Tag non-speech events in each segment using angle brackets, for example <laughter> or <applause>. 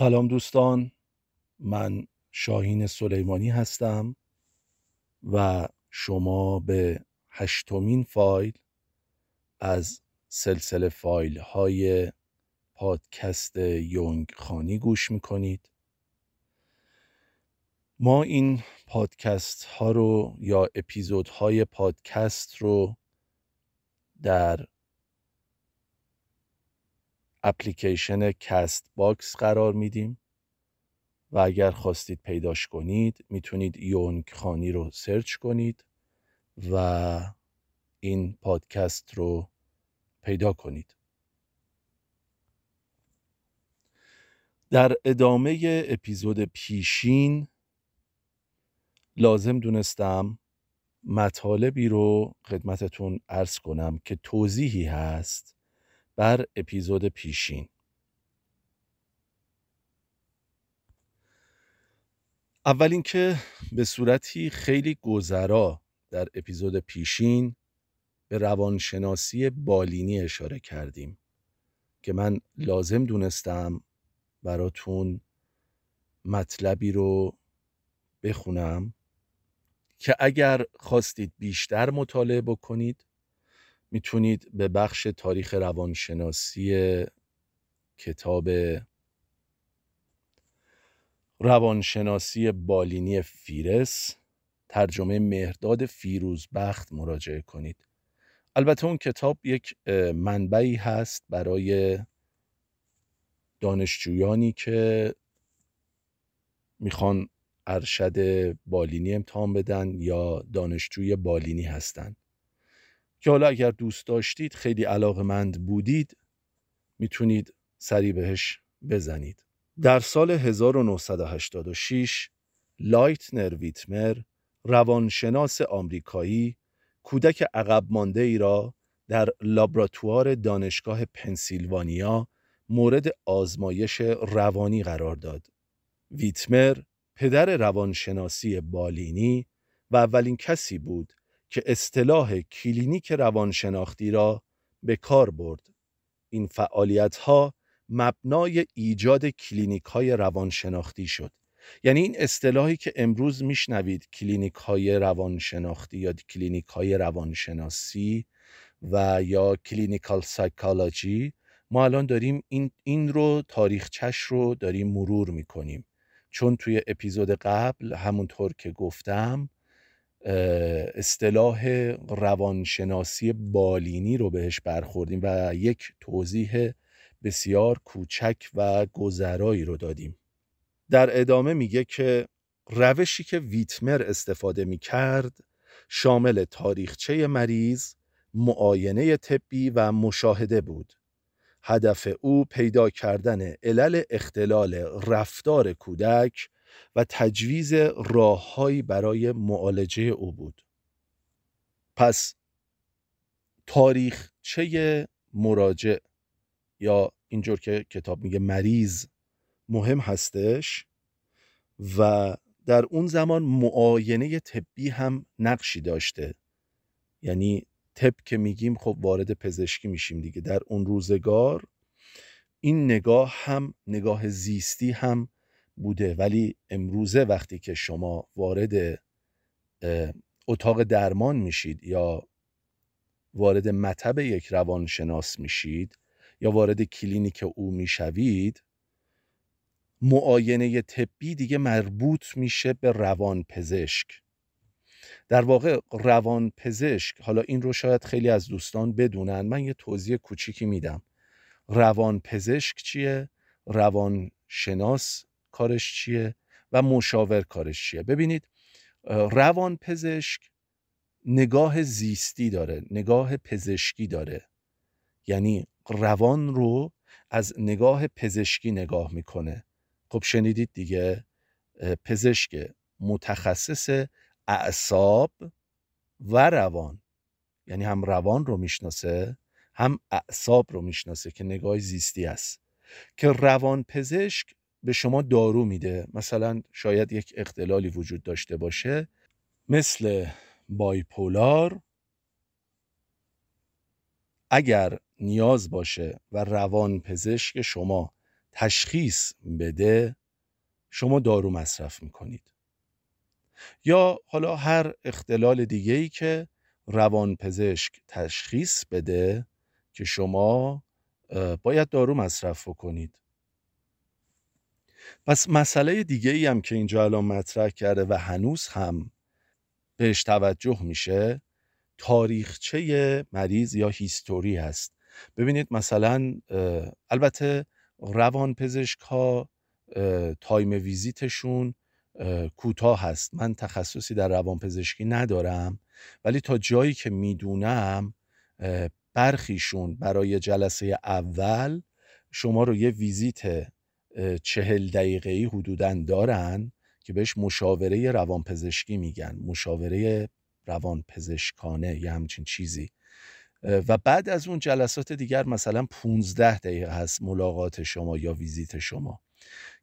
سلام دوستان من شاهین سلیمانی هستم و شما به هشتمین فایل از سلسله فایل های پادکست یونگ خانی گوش می‌کنید. ما این پادکست ها رو یا اپیزود های پادکست رو در اپلیکیشن کست باکس قرار میدیم و اگر خواستید پیداش کنید می‌تونید یونگ خانی رو سرچ کنید و این پادکست رو پیدا کنید. در ادامه اپیزود پیشین لازم دونستم مطالبی رو خدمتتون عرض کنم که توضیحی هست. بر اپیزود پیشین. اول اینکه به صورتی خیلی گذرا در اپیزود پیشین به روانشناسی بالینی اشاره کردیم که من لازم دونستم براتون مطلبی رو بخونم که اگر خواستید بیشتر مطالعه بکنید می‌تونید به بخش تاریخ روانشناسی کتاب روانشناسی بالینی فیرس ترجمه مهرداد فیروزبخت مراجعه کنید. البته اون کتاب یک منبعی هست برای دانشجویانی که می‌خوان ارشد بالینی امتحان بدن یا دانشجوی بالینی هستند که حالا اگر دوست داشتید خیلی علاقمند بودید می‌تونید سری بهش بزنید در سال 1986 لایتنر ویتمر روانشناس آمریکایی کودک عقب مانده ای را در لابراتوار دانشگاه پنسیلوانیا مورد آزمایش روانی قرار داد. ویتمر پدر روانشناسی بالینی و اولین کسی بود که اصطلاح کلینیک روانشناختی را به کار برد. این فعالیت ها مبنای ایجاد کلینیک های روانشناختی شد. یعنی این اصطلاحی که امروز میشنوید کلینیک های روانشناختی یا کلینیک های روانشناسی و یا clinical psychology ما الان داریم این, این رو تاریخچش رو داریم مرور می‌کنیم چون توی اپیزود قبل همونطور که گفتم اصطلاح روانشناسی بالینی رو بهش برخوردیم و یک توضیح بسیار کوچک و گذرایی رو دادیم در ادامه میگه که روشی که ویتمر استفاده می کرد شامل تاریخچه مریض، معاینه طبی و مشاهده بود. هدف او پیدا کردن علل اختلال رفتار کودک و تجویز راههایی برای معالجه او بود. پس تاریخچه مراجع یا اینجور که کتاب میگه مریض مهم هستش و در اون زمان معاینه طبی هم نقشی داشته. یعنی طب که میگیم خب وارد پزشکی میشیم دیگه. در اون روزگار این نگاه هم نگاه زیستی هم بوده. ولی امروزه وقتی که شما وارد اتاق درمان میشید یا وارد مطب یک روانشناس میشید یا وارد کلینیک او می‌شوید معاینه طبی دیگه مربوط میشه به روان پزشک در واقع روان پزشک حالا این رو شاید خیلی از دوستان بدونن من یه توضیح کوچیکی میدم. روان پزشک چیه؟ روان شناس کارش چیه و مشاور کارش چیه. ببینید روان پزشک نگاه زیستی داره نگاه پزشکی داره. یعنی روان رو از نگاه پزشکی نگاه می‌کنه. خب شنیدید دیگه پزشک متخصص اعصاب و روان. یعنی هم روان رو می‌شناسه هم اعصاب رو می‌شناسه که نگاه زیستی است. که روان پزشک به شما دارو میده. مثلا شاید یک اختلالی وجود داشته باشه. مثل بایپولار اگر نیاز باشه و روان پزشک شما تشخیص بده شما دارو مصرف می‌کنید. یا حالا هر اختلال دیگه ای که روان پزشک تشخیص بده که شما باید دارو مصرف کنید پس مسئله دیگه ای هم که اینجا الان مطرح کرده و هنوز هم بهش توجه میشه تاریخچه مریض یا هیستوری هست. ببینید مثلا البته روان پزشک ها تایم ویزیتشون کوتاه هست. من تخصصی در روان پزشکی ندارم ولی تا جایی که می‌دونم برخیشون برای جلسه اول شما رو یه ویزیت چهل دقیقه ای حدودا دارن که بهش مشاوره روانپزشکی میگن مشاوره روانپزشکانه یه همچین چیزی. و بعد از اون جلسات دیگر مثلا 15 دقیقه هست ملاقات شما یا ویزیت شما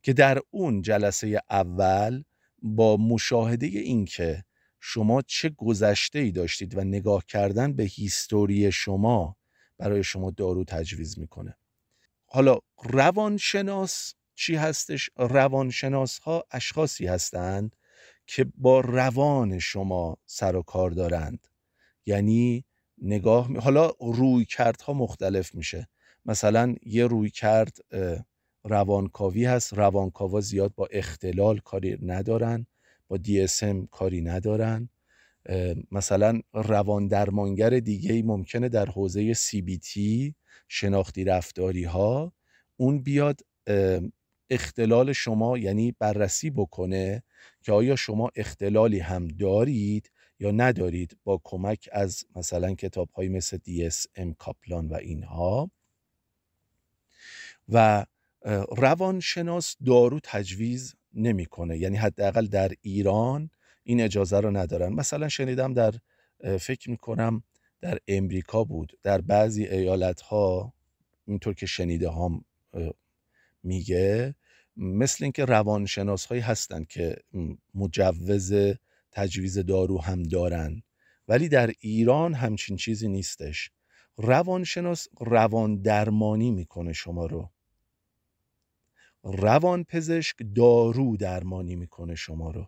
که در اون جلسه اول با مشاهده این که شما چه گذشته ای داشتید و نگاه کردن به هیستوری شما برای شما دارو تجویز می‌کنه. حالا روانشناس چی هستش؟ روانشناس ها اشخاصی هستند که با روان شما سر و کار دارند. یعنی نگاه حالا روی ها مختلف میشه. مثلا یه روی کرد روانکاوی هست. روانکاوا زیاد با اختلال کاری ندارن. با DSM کاری ندارن. مثلا روان درمانگر دیگه ای ممکنه در حوزه CBT شناختی رفتاری ها اون بیاد اختلال شما یعنی بررسی بکنه که آیا شما اختلالی هم دارید یا ندارید با کمک از مثلا کتاب های مثل DSM کاپلان و اینها. و روانشناس دارو تجویز نمی‌کنه. یعنی حداقل در ایران این اجازه رو ندارن. مثلا شنیدم در فکر می‌کنم در امریکا بود. در بعضی ایالت ها اینطور که شنیده هم میگه مثل اینکه روانشناس هایی هستن که مجوز تجویز دارو هم دارن. ولی در ایران همچین چیزی نیستش. روانشناس روان درمانی می‌کنه شما رو. روان پزشک دارو درمانی می‌کنه شما رو.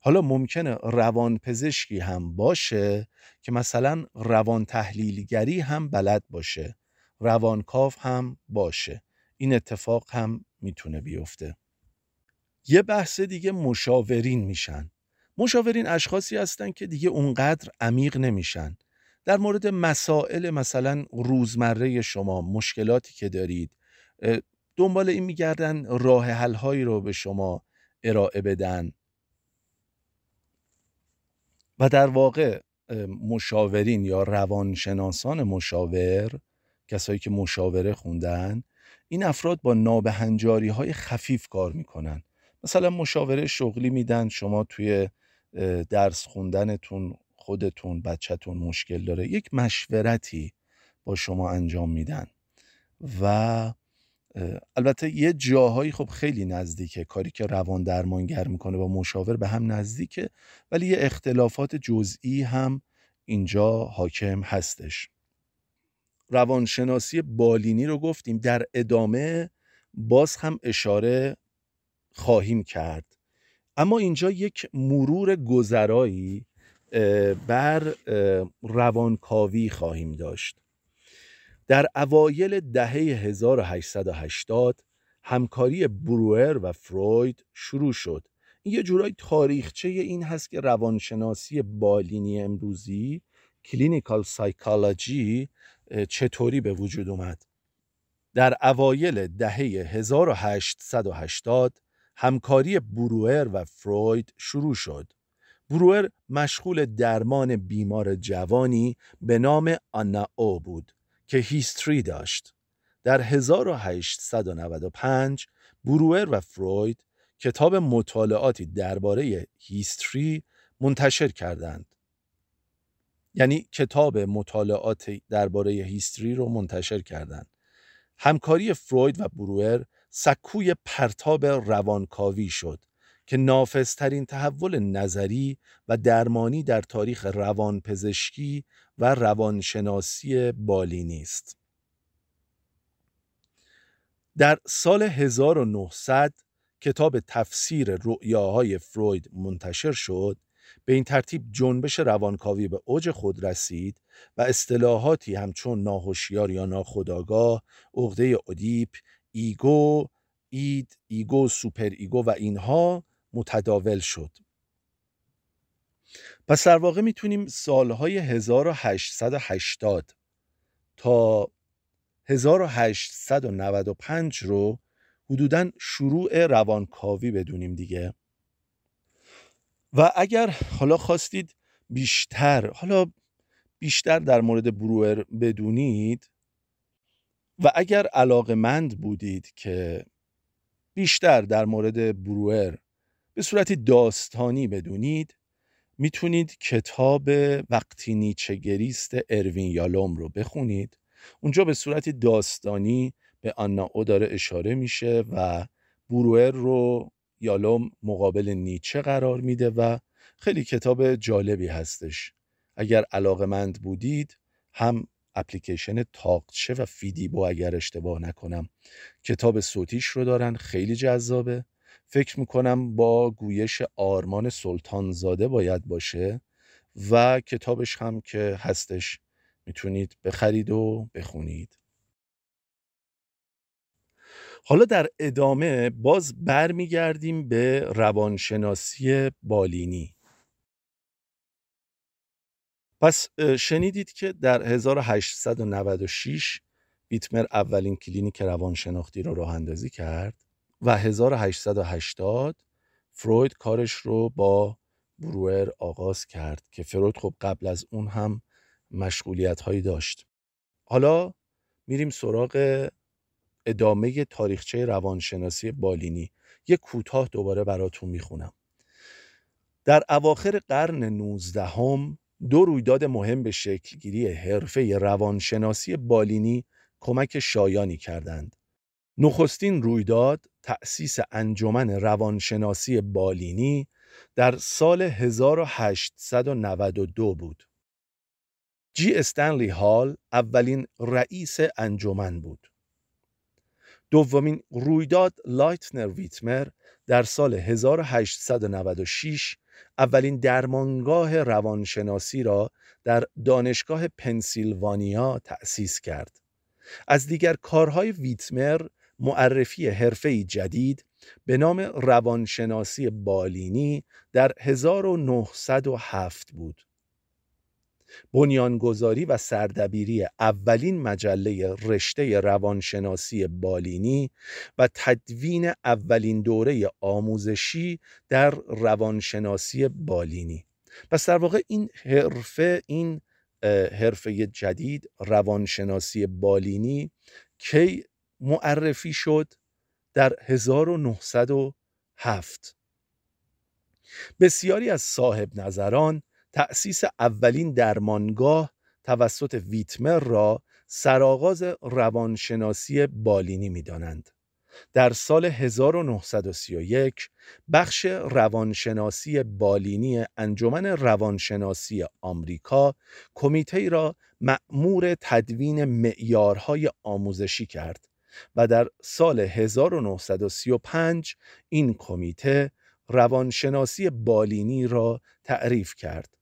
حالا ممکنه روان پزشکی هم باشه که مثلا روان تحلیلگری هم بلد باشه. روانکاو هم باشه. این اتفاق هم می‌تونه بیفته. یه بحث دیگه مشاورین میشن. مشاورین اشخاصی هستن که دیگه اونقدر عمیق نمیشن. در مورد مسائل مثلا روزمره شما مشکلاتی که دارید دنبال این میگردن راه حل هایی رو به شما ارائه بدن. و در واقع مشاورین یا روانشناسان مشاور کسایی که مشاوره خوندن این افراد با نابهنجاری های خفیف کار می‌کنن. مثلا مشاوره شغلی میدن شما توی درس خوندنتون خودتون بچهتون مشکل داره. یک مشورتی با شما انجام میدن. و البته یه جاهایی خب خیلی نزدیکه. کاری که روان درمانگر می‌کنه با مشاور به هم نزدیکه ولی یه اختلافات جزئی هم اینجا حاکم هستش. روانشناسی بالینی رو گفتیم. در ادامه باز هم اشاره خواهیم کرد. اما اینجا یک مرور گذرایی بر روانکاوی خواهیم داشت. در اوایل دهه 1880 همکاری بروئر و فروید شروع شد. این یه جورای تاریخچه این هست که روانشناسی بالینی امروزی clinical psychology چطوری به وجود اومد در اوایل دهه 1880 همکاری بروئر و فروید شروع شد. بروئر مشغول درمان بیمار جوانی به نام آنا او بود که هیستری داشت. در 1895 بروئر و فروید کتاب مطالعاتی درباره هیستری منتشر کردند. یعنی کتاب مطالعات درباره هیستری رو منتشر کردند. همکاری فروید و بروئر سکوی پرتاب روانکاوی شد که نافذترین تحول نظری و درمانی در تاریخ روانپزشکی و روانشناسی بالینی است. در سال 1900 کتاب تفسیر رؤیاهای فروید منتشر شد به این ترتیب جنبش روانکاوی به اوج خود رسید و اصطلاحاتی همچون ناهوشیار یا ناخودآگاه، عقده ادیپ، ego، id، ego، super ego و اینها متداول شد. پس در واقع می‌تونیم سالهای 1880 تا 1895 رو حدودا شروع روانکاوی بدونیم دیگه و اگر حالا خواستید بیشتر حالا بیشتر در مورد بروئر بدونید و اگر علاقمند بودید که بیشتر در مورد بروئر به صورت داستانی بدونید می‌تونید کتاب وقتی نیچه گریست اروین یالوم رو بخونید. اونجا به صورت داستانی به آنا او داره اشاره میشه و بروئر رو یالوم مقابل نیچه قرار میده و خیلی کتاب جالبی هستش. اگر علاقمند بودید هم اپلیکیشن تاقچه و فیدیبو اگر اشتباه نکنم. کتاب صوتیش رو دارن خیلی جذابه. فکر می‌کنم با گویش آرمان سلطانزاده باید باشه و کتابش هم که هستش می‌تونید بخرید و بخونید. حالا در ادامه باز برمیگردیم به روانشناسی بالینی. پس شنیدید که در 1896 ویتمر اولین کلینیک روانشناختی رو راه اندازی کرد و 1880 فروید کارش رو با بروئر آغاز کرد که فروید خب قبل از اون هم مشغولیت هایی داشت. حالا میریم سراغ ادامه تاریخچه روانشناسی بالینی یه کوتاه دوباره براتون می‌خونم در اواخر قرن 19 هم دو رویداد مهم به شکلگیری حرفه روانشناسی بالینی کمک شایانی کردند. نخستین رویداد تأسیس انجمن روانشناسی بالینی در سال 1892 بود. جی استنلی هال اولین رئیس انجمن بود. دومین رویداد لایتنر ویتمر در سال 1896 اولین درمانگاه روانشناسی را در دانشگاه پنسیلوانیا تأسیس کرد. از دیگر کارهای ویتمر معرفی حرفه جدید به نام روانشناسی بالینی در 1907 بود. بنیانگذاری و سردبیری اولین مجله رشته روانشناسی بالینی و تدوین اولین دوره آموزشی در روانشناسی بالینی. پس در واقع این حرفه این حرفه جدید روانشناسی بالینی کی معرفی شد در 1907 بسیاری از صاحب نظران تأسیس اولین درمانگاه توسط ویتمر را سرآغاز روانشناسی بالینی می دانند. در سال 1931 بخش روانشناسی بالینی انجمن روانشناسی آمریکا کمیته را مأمور تدوین معیارهای آموزشی کرد و در سال 1935 این کمیته روانشناسی بالینی را تعریف کرد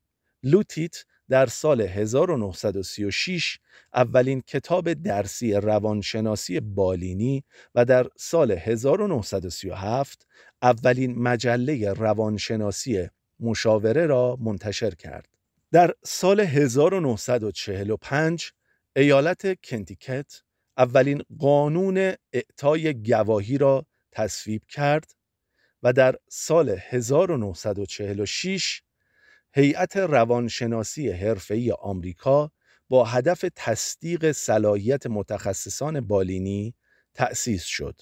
لوتیت در سال 1936 اولین کتاب درسی روانشناسی بالینی و در سال 1937 اولین مجله روانشناسی مشاوره را منتشر کرد. در سال 1945 ایالت کنتیکت اولین قانون اعطای گواهی را تصویب کرد و در سال 1946 هیئت روانشناسی حرفه‌ای آمریکا با هدف تصدیق صلاحیت متخصصان بالینی تأسیس شد.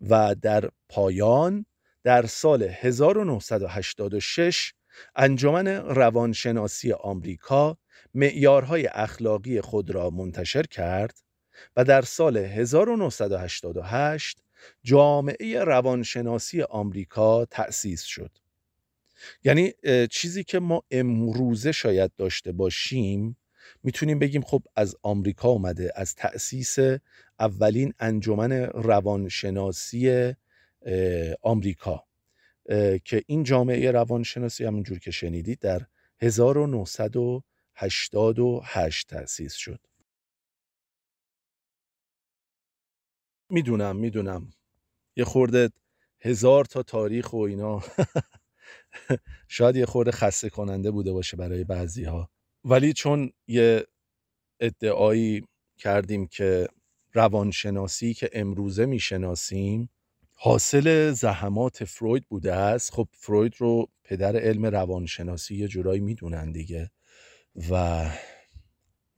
و در پایان در سال 1986 انجمن روانشناسی آمریکا معیارهای اخلاقی خود را منتشر کرد و در سال 1988 جامعه روانشناسی آمریکا تأسیس شد. یعنی چیزی که ما امروزه شاید داشته باشیم می‌تونیم بگیم خب از آمریکا اومده از تأسیس اولین انجمن روانشناسی آمریکا. که این جامعه روانشناسی همونجور که شنیدید در 1988 تأسیس شد. می‌دونم می‌دونم. یه خورده هزار تا تاریخ و اینا. <laughs> شاید یه خورده خسته کننده بوده باشه برای بعضی ها ولی چون یه ادعایی کردیم که روانشناسی که امروزه می‌شناسیم حاصل زحمات فروید بوده است خب فروید رو پدر علم روانشناسی یه جورایی می‌دونن دیگه و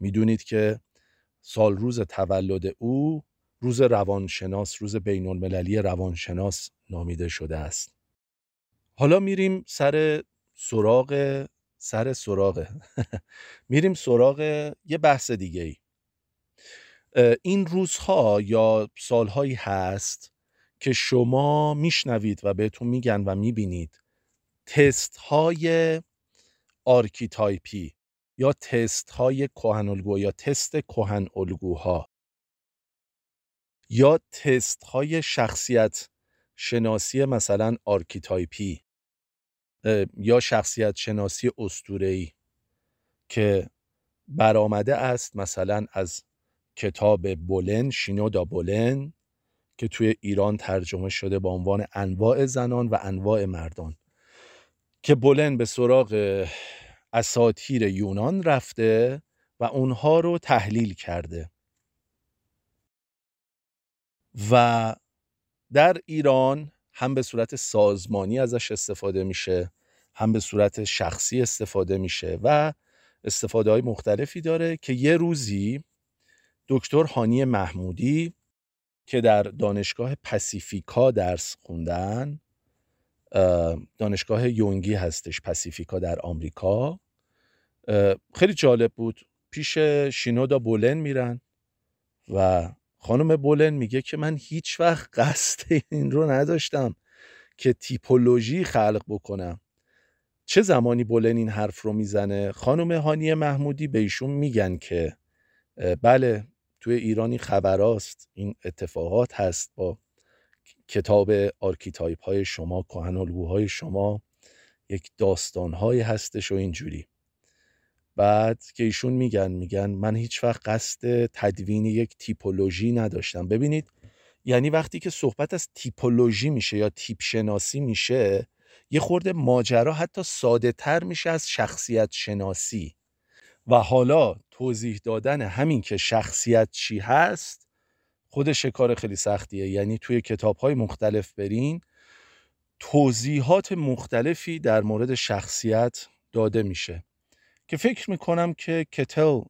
می‌دونید که سال روز تولد او روز روانشناس روز بین المللی روانشناس نامیده شده است. حالا میریم سر سراغ سر سراغ. <laughs> میریم سراغ یه بحث دیگه ای این روزها یا سالهایی هست که شما میشنوید و بهتون میگن و می‌بینید تست های archetype ی یا تست های کهن یا تست کهن الگوها یا تست های شخصیت شناسی مثلا archetype ی. یا شخصیت شناسی اسطوره‌ای که برآمده است مثلا از کتاب بولن شینودا بولن که توی ایران ترجمه شده با عنوان انواع زنان و انواع مردان که بولن به سراغ اساتیر یونان رفته و اونها رو تحلیل کرده. و در ایران هم به صورت سازمانی ازش استفاده میشه هم به صورت شخصی استفاده میشه و استفاده های مختلفی داره که یه روزی دکتر هانی محمودی که در دانشگاه پسیفیکا درس خوندن دانشگاه یونگی هستش پسیفیکا در آمریکا خیلی جالب بود. پیش شینودا بولن میرن و خانم بولن میگه که من هیچ وقت قصد این رو نداشتم که تیپولوژی خلق بکنم. چه زمانی بولن این حرف رو می‌زنه؟ خانم هانی محمودی به ایشون میگن که بله توی ایرانی خبراست این اتفاقات هست با کتاب archetype های شما کهن شما یک داستان های هستش و اینجوری. بعد که ایشون میگن میگن من هیچ وقت قصد تدوین یک typology نداشتم. ببینید یعنی وقتی که صحبت از typology میشه یا تیپ شناسی میشه یه خورده ماجرا حتی ساده تر میشه از شخصیت شناسی و حالا توضیح دادن همین که شخصیت چی هست خودش کار خیلی سختیه. یعنی توی کتاب های مختلف برین توضیحات مختلفی در مورد شخصیت داده میشه. که فکر می‌کنم که کتل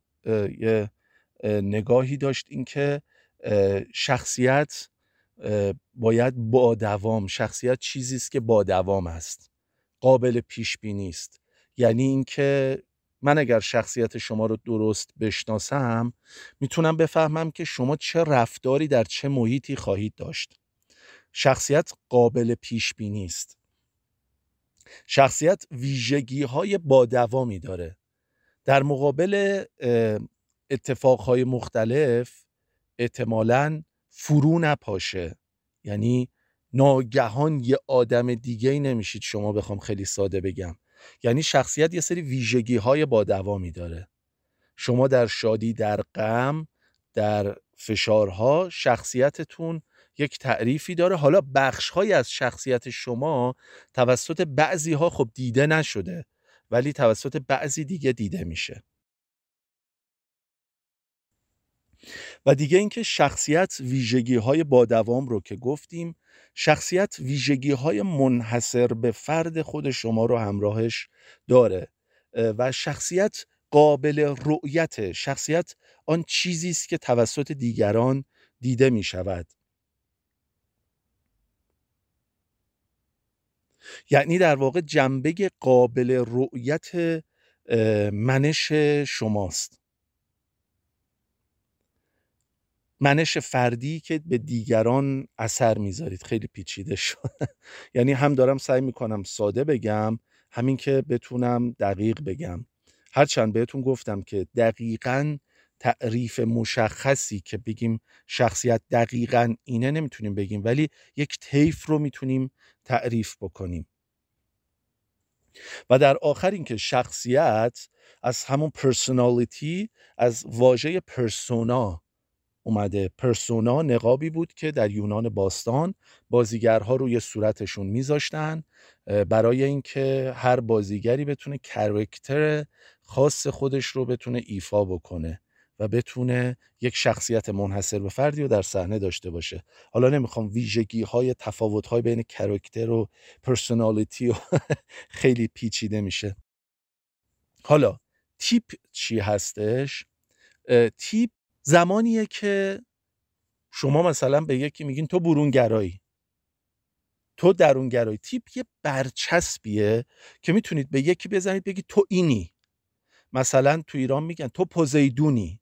یه نگاهی داشت اینکه شخصیت باید با دوام شخصیت چیزی است که با دوام است قابل پیش بینی است. یعنی اینکه من اگر شخصیت شما رو درست بشناسم می‌تونم بفهمم که شما چه رفتاری در چه محیطی خواهید داشت. شخصیت قابل پیش بینی است. شخصیت ویژگی های با دوامی داره. در مقابل اتفاقهای مختلف احتمالا فرو نپاشه. یعنی ناگهان یه آدم دیگه ای نمیشید شما بخوام خیلی ساده بگم. یعنی شخصیت یه سری ویژگی های با دوامی داره شما در شادی در غم در فشارها شخصیتتون یک تعریفی داره. حالا بخش های از شخصیت شما توسط بعضی ها خب دیده نشده ولی توسط بعضی دیگه دیده میشه. و دیگه اینکه شخصیت ویژگی های با دوام رو که گفتیم شخصیت ویژگی های منحصر به فرد خود شما رو همراهش داره و شخصیت قابل رؤیت شخصیت آن چیزی است که توسط دیگران دیده می شود یعنی در واقع جنبه قابل رؤیت منش شماست. منش فردی که به دیگران اثر می‌ذارید خیلی پیچیده شد. <laughs> یعنی هم دارم سعی می‌کنم ساده بگم همین که بتونم دقیق بگم. هرچند بهتون گفتم که دقیقا تعریف مشخصی که بگیم شخصیت دقیقا اینه نمی‌تونیم بگیم ولی یک طیف رو می‌تونیم تعریف بکنیم. و در آخر اینکه شخصیت از همون پرسونالیتی از واژه پرسونا اومده. پرسونا نقابی بود که در یونان باستان بازیگرها روی صورتشون میذاشتن برای اینکه هر بازیگری بتونه character خاص خودش رو بتونه ایفا بکنه و بتونه یک شخصیت منحصر به فردی رو در صحنه داشته باشه. حالا نمی‌خوام ویژگی های تفاوت های بین character و personality و <laughs> خیلی پیچیده میشه. حالا تیپ چی هستش؟ تیپ زمانیه که شما مثلا به یکی میگین تو برونگرایی. تو درونگرایی. تیپ یه برچسبیه که می‌تونید به یکی بزنید بگید تو اینی. مثلا تو ایران میگن تو پوزیدونی.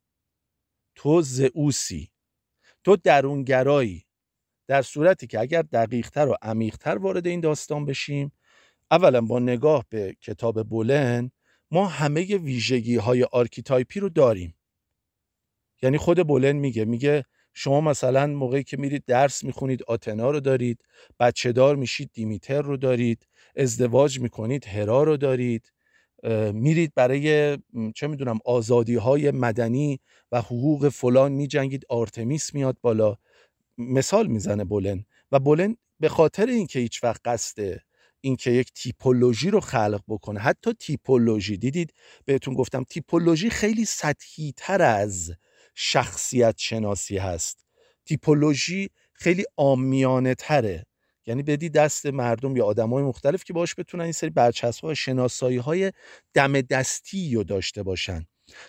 تو زئوسی. تو درونگرایی. در صورتی که اگر دقیقتر و عمیقتر وارد این داستان بشیم اولا با نگاه به کتاب بولن ما همه ویژگی های archetype ی رو داریم. یعنی خود بولن میگه میگه شما مثلا موقعی که میرید درس می‌خونید آتنا رو دارید بچه دار میشید دیمیتر رو دارید ازدواج می‌کنید هرا رو دارید میرید برای چه می‌دونم آزادی های مدنی و حقوق فلان میجنگید آرتمیس میاد بالا. مثال می‌زنه بولن و بولن به خاطر اینکه هیچ وقت قصد اینکه یک تیپولوژی رو خلق بکنه حتی تیپولوژی دیدید؟ بهتون گفتم تیپولوژی خیلی سطحی تر از شخصیت شناسی هست. تیپولوژی خیلی آمیانه تره یعنی بدی دست مردم یا آدم های مختلف که باش بتونن این سری برچسب های شناسایی های دم دستی رو داشته باشن.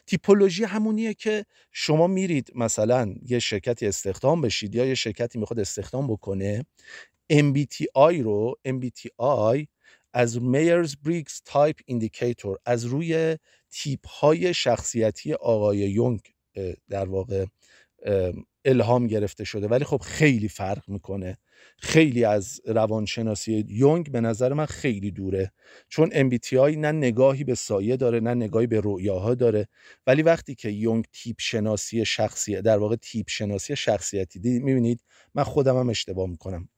تیپولوژی همونیه که شما میرید مثلا یه شرکتی استخدام بشید یا یه شرکتی می‌خواد استخدام بکنه MBTI رو MBTI از Myers-Briggs Type Indicator از روی تیپ های شخصیتی آقای یونگ در واقع الهام گرفته شده. ولی خب خیلی فرق می‌کنه. خیلی از روانشناسی یونگ به نظر من خیلی دوره. چون MBTI نه نگاهی به سایه داره نه نگاهی به رؤیاها داره. ولی وقتی که یونگ تیپ شناسی شخصی در واقع تیپ شناسی شخصیتی دید می‌بینید؟ من خودم هم اشتباه می‌کنم.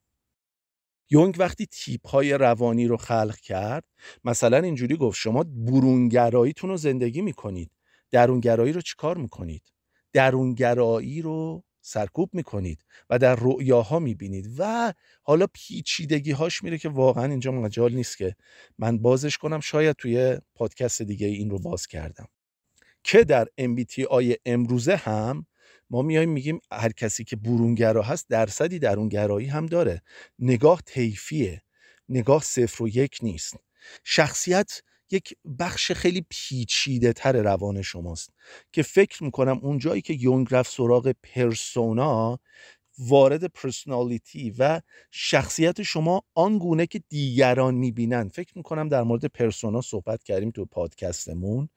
یونگ وقتی تیپ های روانی رو خلق کرد مثلا اینجوری گفت شما برونگراییتون رو زندگی می‌کنید. درونگرایی رو چیکار می‌کنید؟ درونگرایی رو سرکوب می‌کنید و در رؤیاها می‌بینید و حالا پیچیدگی هاش میره که واقعا اینجا مجال نیست که من بازش کنم. شاید توی پادکست دیگه این رو باز کردم. که در MBTI امروزه هم ما میایم میگیم هر کسی که برونگرا هست درصدی درونگرایی هم داره. نگاه طیفیه. نگاه صفر و یک نیست. شخصیت یک بخش خیلی پیچیده تر روان شماست که فکر می‌کنم اونجایی که یونگ رفت سراغ پرسونا وارد پرسنالیتی و شخصیت شما آنگونه که دیگران می‌بینن. فکر می‌کنم در مورد پرسونا صحبت کردیم تو پادکستمون.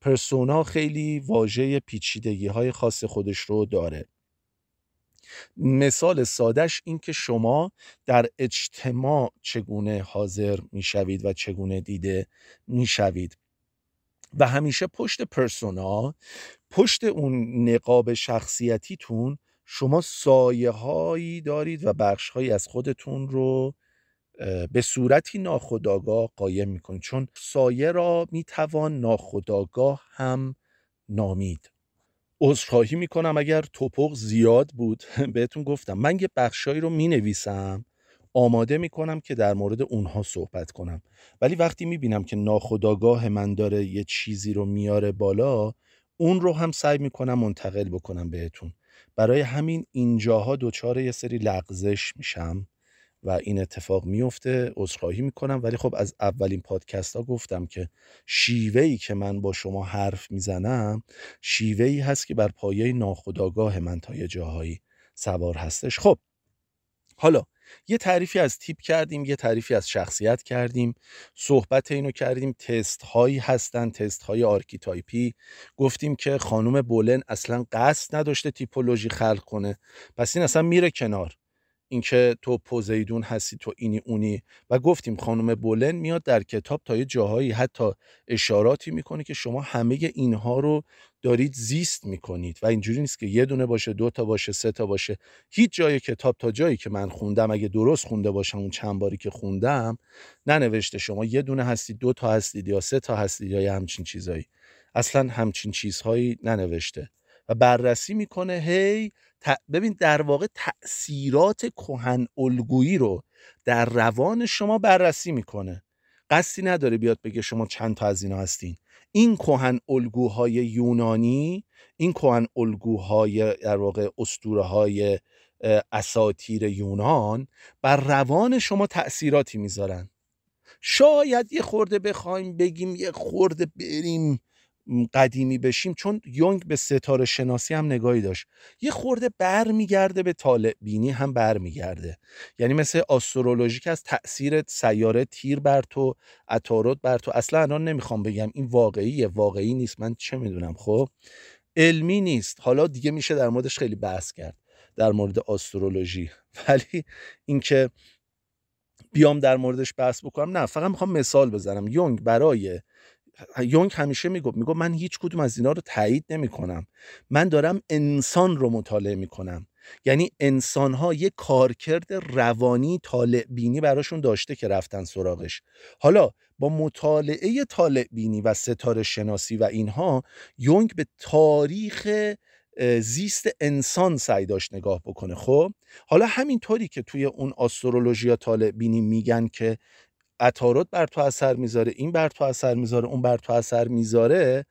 پرسونا خیلی واژه پیچیدگی های خاص خودش رو داره. مثال سادش این که شما در اجتماع چگونه حاضر می‌شوید و چگونه دیده می‌شوید. و همیشه پشت پرسونا پشت اون نقاب شخصیتیتون شما سایه هایی دارید و بخش هایی از خودتون رو به صورتی ناخداگاه قایم می‌کنید. چون سایه را می‌توان ناخداگاه هم نامید. عذرخواهی می‌کنم اگر توپق زیاد بود. <laughs> بهتون گفتم. من یه بخشایی رو می‌نویسم. آماده می‌کنم که در مورد اونها صحبت کنم. ولی وقتی می‌بینم که ناخداگاه من داره یه چیزی رو میاره بالا اون رو هم سعی می‌کنم منتقل بکنم بهتون. برای همین اینجاها دچار یه سری لغزش میشم. و این اتفاق میفته عذرخواهی می‌کنم. ولی خب از اولین پادکست ها گفتم که شیوهی که من با شما حرف می‌زنم شیوهی هست که بر پایه ناخودآگاه من تا یه جاهایی سوار هستش. خب حالا یه تعریفی از تیپ کردیم یه تعریفی از شخصیت کردیم. صحبت اینو کردیم تست هایی هستن تست های archetype ی. گفتیم که خانم بولن اصلا قصد نداشته تیپولوژی خلق کنه. پس این اصلا میره کنار. اینکه تو پوزیدون هستی تو اینی اونی. و گفتیم خانم بولن میاد در کتاب تا یه جاهایی حتی اشاراتی می‌کنه که شما همه اینها رو دارید زیست می‌کنید. و اینجوری نیست که یه دونه باشه دو تا باشه سه تا باشه. هیچ جای کتاب تا جایی که من خوندم اگه درست خونده باشم اون چند باری که خوندم ننوشته شما یه دونه هستید دو تا هستید یا سه تا هستید یا همچین چیزایی. اصلا همچین چیزهایی ننوشته. و بررسی می‌کنه هی ببین در واقع تأثیرات کهن الگویی رو در روان شما بررسی می‌کنه. قصدی نداره بیاد بگه شما چند تا از اینا هستین. این کهن الگوهای یونانی این کهن الگوهای در واقع اسطوره های اساتیر یونان بر روان شما تأثیراتی می‌ذارن. شاید یه خورده بخوایم بگیم یه خورده بریم قدیمی بشیم چون یونگ به ستاره شناسی هم نگاهی داشت. یه خورده بر میگرده به طالع بینی هم بر میگرده یعنی مثل آسترولوژیک از تاثیر سیاره تیر بر تو عطارد بر تو. اصلا الان نمی‌خوام بگم این واقعیه واقعی نیست من چه می‌دونم خب؟ علمی نیست. حالا دیگه میشه در موردش خیلی بحث کرد در مورد آسترولوژی. <laughs> ولی اینکه بیام در موردش بحث بکنم نه فقط می‌خوام مثال بزنم. یونگ برای یونگ همیشه می‌گفت می‌گفت من هیچ کدوم از اینا رو تایید نمی کنم من دارم انسان رو مطالعه می‌کنم. یعنی انسان ها یه کارکرد روانی طالع بینی براشون داشته که رفتن سراغش. حالا با مطالعه طالع بینی و ستاره شناسی و اینها یونگ به تاریخ زیست انسان سعی داشت نگاه بکنه. خب حالا همینطوری که توی اون آسترولوژی یا طالع بینی میگن که عطارد بر تو اثر می‌ذاره این بر تو اثر می‌ذاره اون بر تو اثر می‌ذاره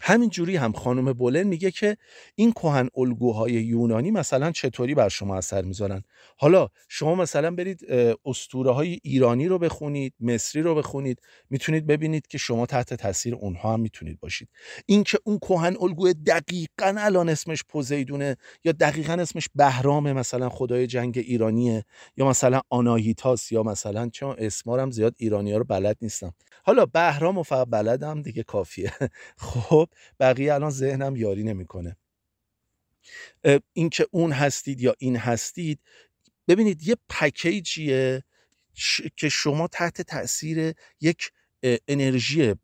همین جوری هم خانم بولن میگه که این کهن الگوهای یونانی مثلا چطوری بر شما اثر می‌ذارن؟ حالا شما مثلا برید اسطوره های ایرانی رو بخونید مصری رو بخونید می‌تونید ببینید که شما تحت تاثیر اونها هم می‌تونید باشید. اینکه اون کهن الگوی دقیقا الان اسمش پوزیدونه یا دقیقا اسمش بهرام مثلا خدای جنگ ایرانیه یا مثلا آناهیتاس یا مثلا چون اسمارم زیاد ایرانی ها رو بلد نیستم. حالا بهرام و فقط بلدم دیگه کافیه. <laughs> خب بقیه الان ذهنم یاری نمی‌کنه. اینکه اون هستید یا این هستید ببینید یه پکیجیه که شما تحت تاثیر یک انرژی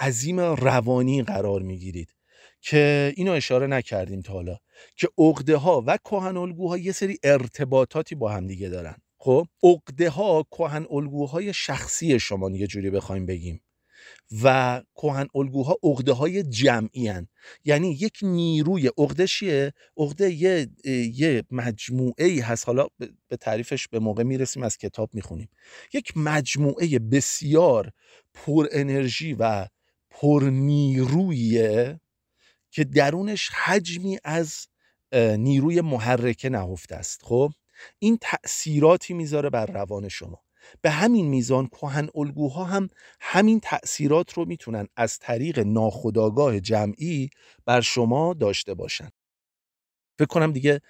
عظیم روانی قرار می‌گیرید. که اینو اشاره نکردیم تا حالا. که عقده ها و کهن الگوها یه سری ارتباطاتی با هم دیگه دارن. خب عقده ها کهن الگوهای شخصی شما یه جوری بخوایم بگیم. و کهن الگوها عقده های جمعی هن. یعنی یک نیروی عقده چیه؟ عقده یه یه مجموعه ای هست. حالا به تعریفش به موقع می‌رسیم از کتاب می‌خونیم. یک مجموعه بسیار پر انرژی و پر نیرویه که درونش حجمی از نیروی محرکه نهفته است. خب؟ این تأثیراتی می‌ذاره بر روان شما. به همین میزان کهن الگوها هم همین تأثیرات رو می‌تونن از طریق ناخودآگاه جمعی بر شما داشته باشن. فکر کنم دیگه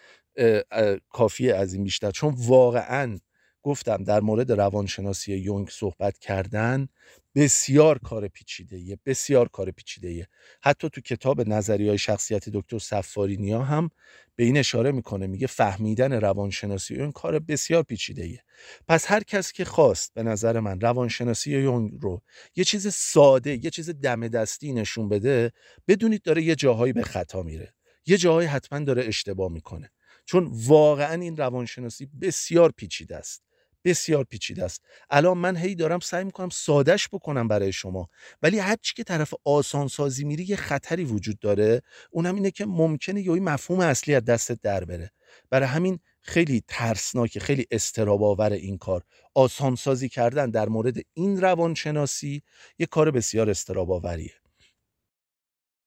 کافیه از این بیشتر چون واقعا گفتم در مورد روانشناسی یونگ صحبت کردن بسیار کار پیچیده بسیار کار پیچیده حتی تو کتاب نظری های شخصیت دکتر سفارینیا هم به این اشاره می‌کنه میگه فهمیدن روانشناسی اون کار بسیار پیچیده پس هر کس که خواست به نظر من روانشناسی یونگ رو یه چیز ساده یه چیز دم دستی نشون بده بدونید داره یه جاهایی به خطا میره. یه جاهایی حتما داره اشتباه می‌کنه. چون واقعا این روانشناسی بسیار پیچیده است. بسیار پیچیده است. الان من هی دارم سعی می‌کنم سادش بکنم برای شما. ولی هرچی که طرف آسان سازی میری یه خطری وجود داره. اونم اینه که ممکنه یه مفهوم اصلی از دستت در بره. برای همین خیلی ترسناک خیلی استراب آور این کار. آسان سازی کردن در مورد این روانشناسی یه کار بسیار استراب آوریه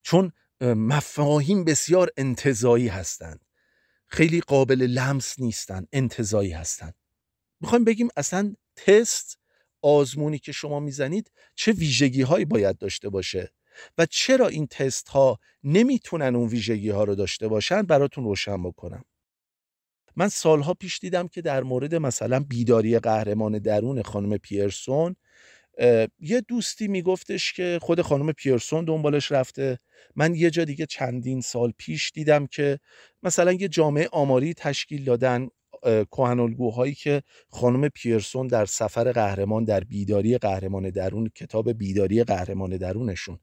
چون مفاهیم بسیار انتظایی هستند. خیلی قابل لمس نیستن انتظایی هستند می‌خوایم بگیم اصلا تست آزمونی که شما می‌زنید چه ویژگی هایی باید داشته باشه و چرا این تست ها نمی‌تونن اون ویژگی ها رو داشته باشن براتون روشن بکنم. من سالها پیش دیدم که در مورد مثلا بیداری قهرمان درون خانم پیرسون یه دوستی میگفتش که خود خانم پیرسون دنبالش رفته. من یه جا دیگه چندین سال پیش دیدم که مثلا یه جامعه آماری تشکیل دادن کهنالگوهایی که خانم پیرسون در سفر قهرمان در بیداری قهرمان درون کتاب بیداری قهرمان درونشون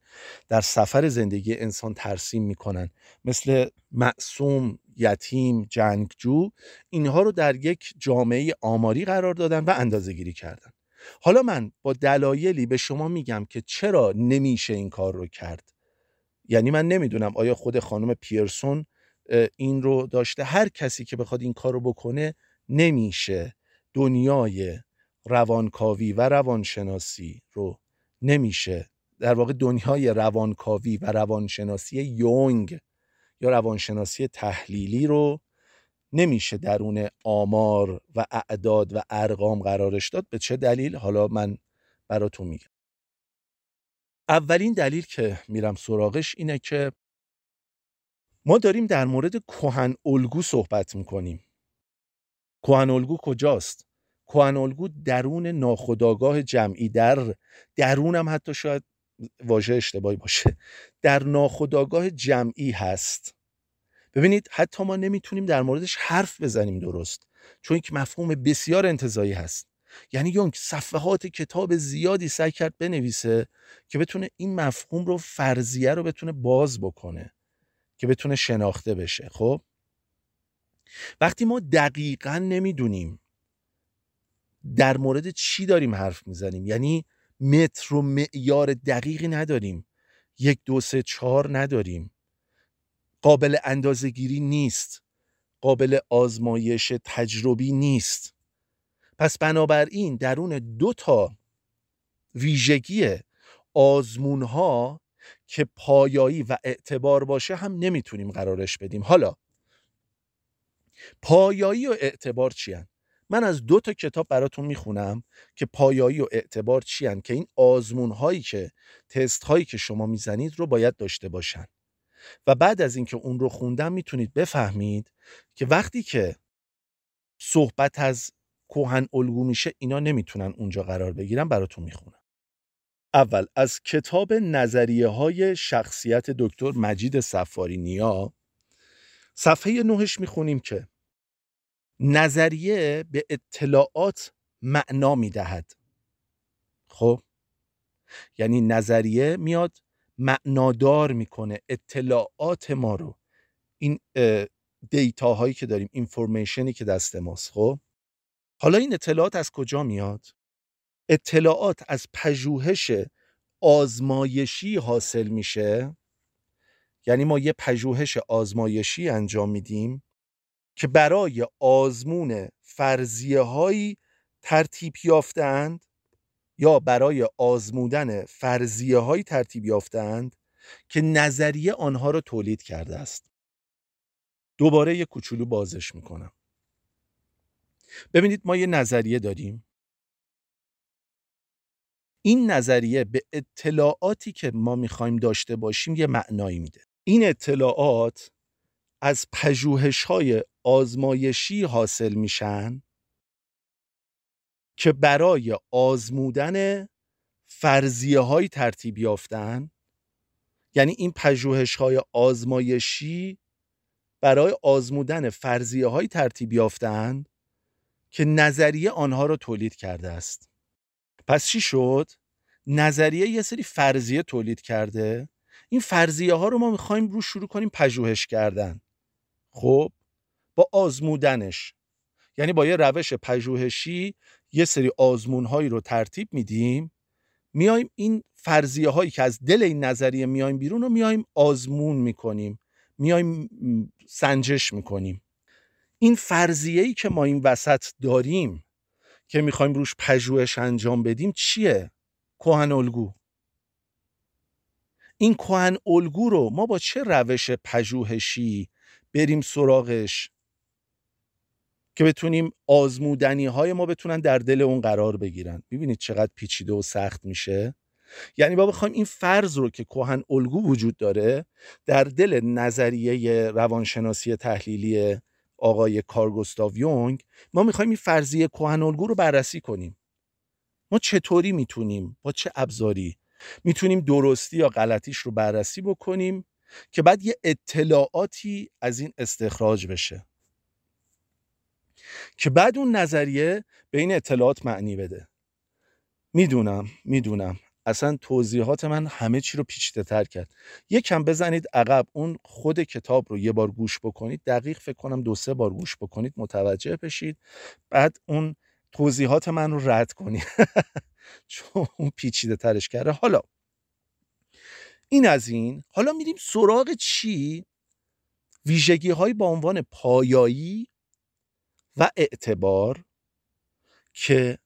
در سفر زندگی انسان ترسیم می‌کنن. مثل معصوم یتیم جنگجو اینها رو در یک جامعه آماری قرار دادن و اندازه گیری کردن. حالا من با دلایلی به شما میگم که چرا نمیشه این کار رو کرد؟ یعنی من نمی‌دونم آیا خود خانم پیرسون این رو داشته. هر کسی که بخواد این کار رو بکنه نمیشه. دنیای روانکاوی و روانشناسی رو نمیشه. در واقع دنیای روانکاوی و روانشناسی یونگ یا روانشناسی تحلیلی رو نمیشه درون آمار و اعداد و ارقام قرارش داد. به چه دلیل؟ حالا من براتون میگم. اولین دلیل که میرم سراغش اینه که ما داریم در مورد کهن الگو صحبت می‌کنیم. کهن الگو کجاست؟ کهن الگو درون ناخودآگاه جمعی در درونم حتی شاید واژه اشتباهی باشه در ناخودآگاه جمعی هست. ببینید حتی ما نمی‌تونیم در موردش حرف بزنیم درست چون یک مفهوم بسیار انتظایی هست. یعنی یونگ صفحات کتاب زیادی سعی کرد بنویسه که بتونه این مفهوم رو فرضیه رو بتونه باز بکنه. که بتونه شناخته بشه خب؟ وقتی ما دقیقا نمی‌دونیم در مورد چی داریم حرف می‌زنیم یعنی متر و معیار دقیقی نداریم یک دو سه چهار نداریم. قابل اندازهگیری نیست. قابل آزمایش تجربی نیست. پس بنابراین درون دو تا ویژگی آزمون ها که پایایی و اعتبار باشه هم نمی‌تونیم قرارش بدیم. حالا پایایی و اعتبار چی من از دو تا کتاب براتون می‌خونم که پایایی و اعتبار چی که این آزمون هایی که تست هایی که شما می‌زنید رو باید داشته باشن. و بعد از اینکه اون رو خوندم می‌تونید بفهمید که وقتی که صحبت از کوهن الگو میشه اینا نمی‌تونن اونجا قرار بگیرن براتون می‌خونم. اول از کتاب نظریه های شخصیت دکتر مجید سفاری نیا صفحه نهش می‌خونیم که نظریه به اطلاعات معنا می‌دهد. خب؟ یعنی نظریه میاد معنادار می‌کنه اطلاعات ما رو. این دیتا هایی که داریم اینفورمیشنی که دست ماست خب؟ حالا این اطلاعات از کجا میاد؟ اطلاعات از پژوهش آزمایشی حاصل میشه؟ یعنی ما یه پژوهش آزمایشی انجام میدیم که برای آزمون فرضیه هایی ترتیب یافتند یا برای آزمودن فرضیه های ترتیب یافتند که نظریه آنها را تولید کرده است. دوباره یه کوچولو بازش می‌کنم. ببینید ما یه نظریه داریم. این نظریه به اطلاعاتی که ما می‌خوایم داشته باشیم یه معنایی میده. این اطلاعات از پژوهش های آزمایشی حاصل میشن که برای آزمودن فرضیه های ترتیب یافتن یعنی این پژوهش های آزمایشی برای آزمودن فرضیه های ترتیب یافتن که نظریه آنها را تولید کرده است. پس چی شد؟ نظریه یه سری فرضیه تولید کرده. این فرضیه ها رو ما می‌خوایم رو شروع کنیم پژوهش کردن. خب با آزمودنش. یعنی با یه روش پژوهشی یه سری آزمون هایی رو ترتیب میدیم. میایم این فرضیه هایی که از دل این نظریه میایم بیرون رو میایم آزمون می‌کنیم. میایم سنجش می‌کنیم. این فرضیه ای که ما این وسط داریم که می‌خوایم روش پژوهش انجام بدیم چیه؟ کهن الگو. این کهن الگو رو ما با چه روش پژوهشی بریم سراغش که بتونیم آزمودنی های ما بتونن در دل اون قرار بگیرن؟ ببینید چقدر پیچیده و سخت میشه؟ یعنی ما بخوایم این فرض رو که کهن الگو وجود داره در دل نظریه روانشناسی تحلیلی آقای کارگوستاو یونگ ما می‌خوایم این فرضیه کهن الگو رو بررسی کنیم. ما چطوری می‌تونیم با چه ابزاری می‌تونیم درستی یا غلطیش رو بررسی بکنیم که بعد یه اطلاعاتی از این استخراج بشه. که بعد اون نظریه به این اطلاعات معنی بده. می‌دونم می‌دونم. اصلا توضیحات من همه چی رو پیچیده تر کرد. یکم بزنید عقب اون خود کتاب رو یه بار گوش بکنید. دقیق فکر کنم دو سه بار گوش بکنید متوجه بشید. بعد اون توضیحات من رو رد کنید. <laughs> چون اون پیچیده ترش کرده. حالا این از این. حالا میریم سراغ چی؟ ویژگی های با عنوان پایایی و اعتبار که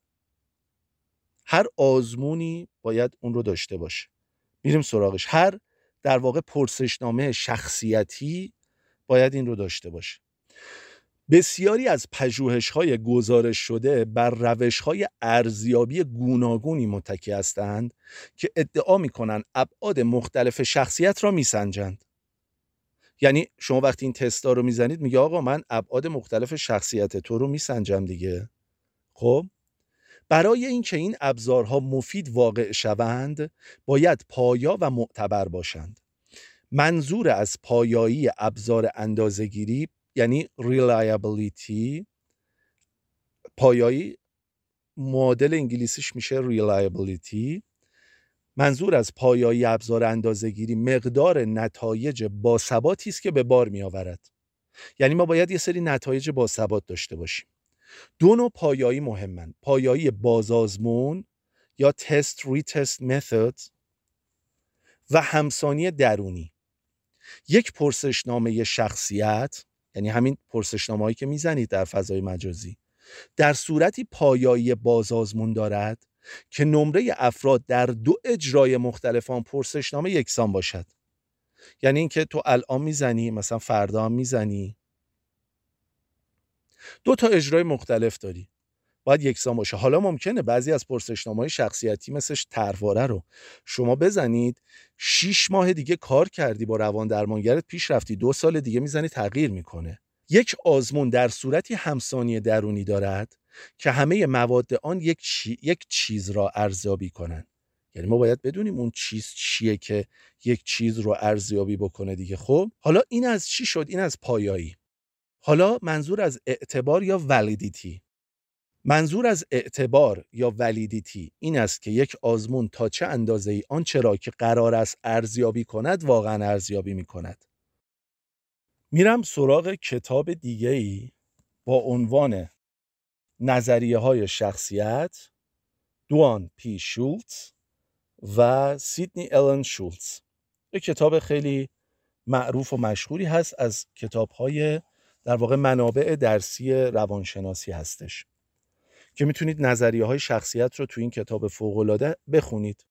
هر آزمونی باید اون رو داشته باشه. میریم سراغش. هر در واقع پرسشنامه شخصیتی باید این رو داشته باشه. بسیاری از پژوهش های گزارش شده بر روش های ارزیابی گوناگونی متکی هستند که ادعا می‌کنن ابعاد مختلف شخصیت را میسنجند. یعنی شما وقتی این تستا رو می‌زنید میگه آقا من ابعاد مختلف شخصیت تو رو میسنجم دیگه. خب؟ برای اینکه این ابزارها مفید واقع شوند باید پایا و معتبر باشند. منظور از پایایی ابزار اندازهگیری یعنی reliability پایایی معادل انگلیسیش میشه reliability. منظور از پایایی ابزار اندازهگیری مقدار نتایج باثباتی است که به بار می آورد یعنی ما باید یه سری نتایج باثبات داشته باشیم. دو نوع پایایی مهمن. پایایی بازازمون یا تست ری تست متد و همسانی درونی. یک پرسشنامه شخصیت یعنی همین پرسشنامه هایی که می‌زنید در فضای مجازی در صورتی پایایی بازازمون دارد که نمره افراد در دو اجرای مختلف آن پرسشنامه یکسان باشد. یعنی اینکه تو الان می‌زنی مثلا فردا می‌زنی. دو تا اجرای مختلف داری. باید یکسان باشه. حالا ممکنه بعضی از پرسشنامه های شخصیتی مثل ترواره رو شما بزنید. شیش ماه دیگه کار کردی با روان درمانگرت پیش رفتی. دو سال دیگه می‌زنی تغییر می‌کنه. یک آزمون در صورتی همسانی درونی دارد که همه مواد آن یک, یک چیز را ارزیابی کنند. یعنی ما باید بدونیم اون چیز چیه که یک چیز رو ارزیابی بکنه دیگه. خب؟ حالا این از چی شد؟ این از پایایی. حالا منظور از اعتبار یا ولیدیتی منظور از اعتبار یا ولیدیتی این است که یک آزمون تا چه اندازه ای آنچه را که قرار است ارزیابی کند واقعا ارزیابی می کند میرم سراغ کتاب دیگه ای با عنوان نظریه های شخصیت دوان پی شولتز و سیدنی الن شولتز. یک کتاب خیلی معروف و مشهوری هست از کتاب های در واقع منابع درسی روانشناسی هستش. که می‌تونید نظریه های شخصیت رو تو این کتاب فوقالعاده بخونید.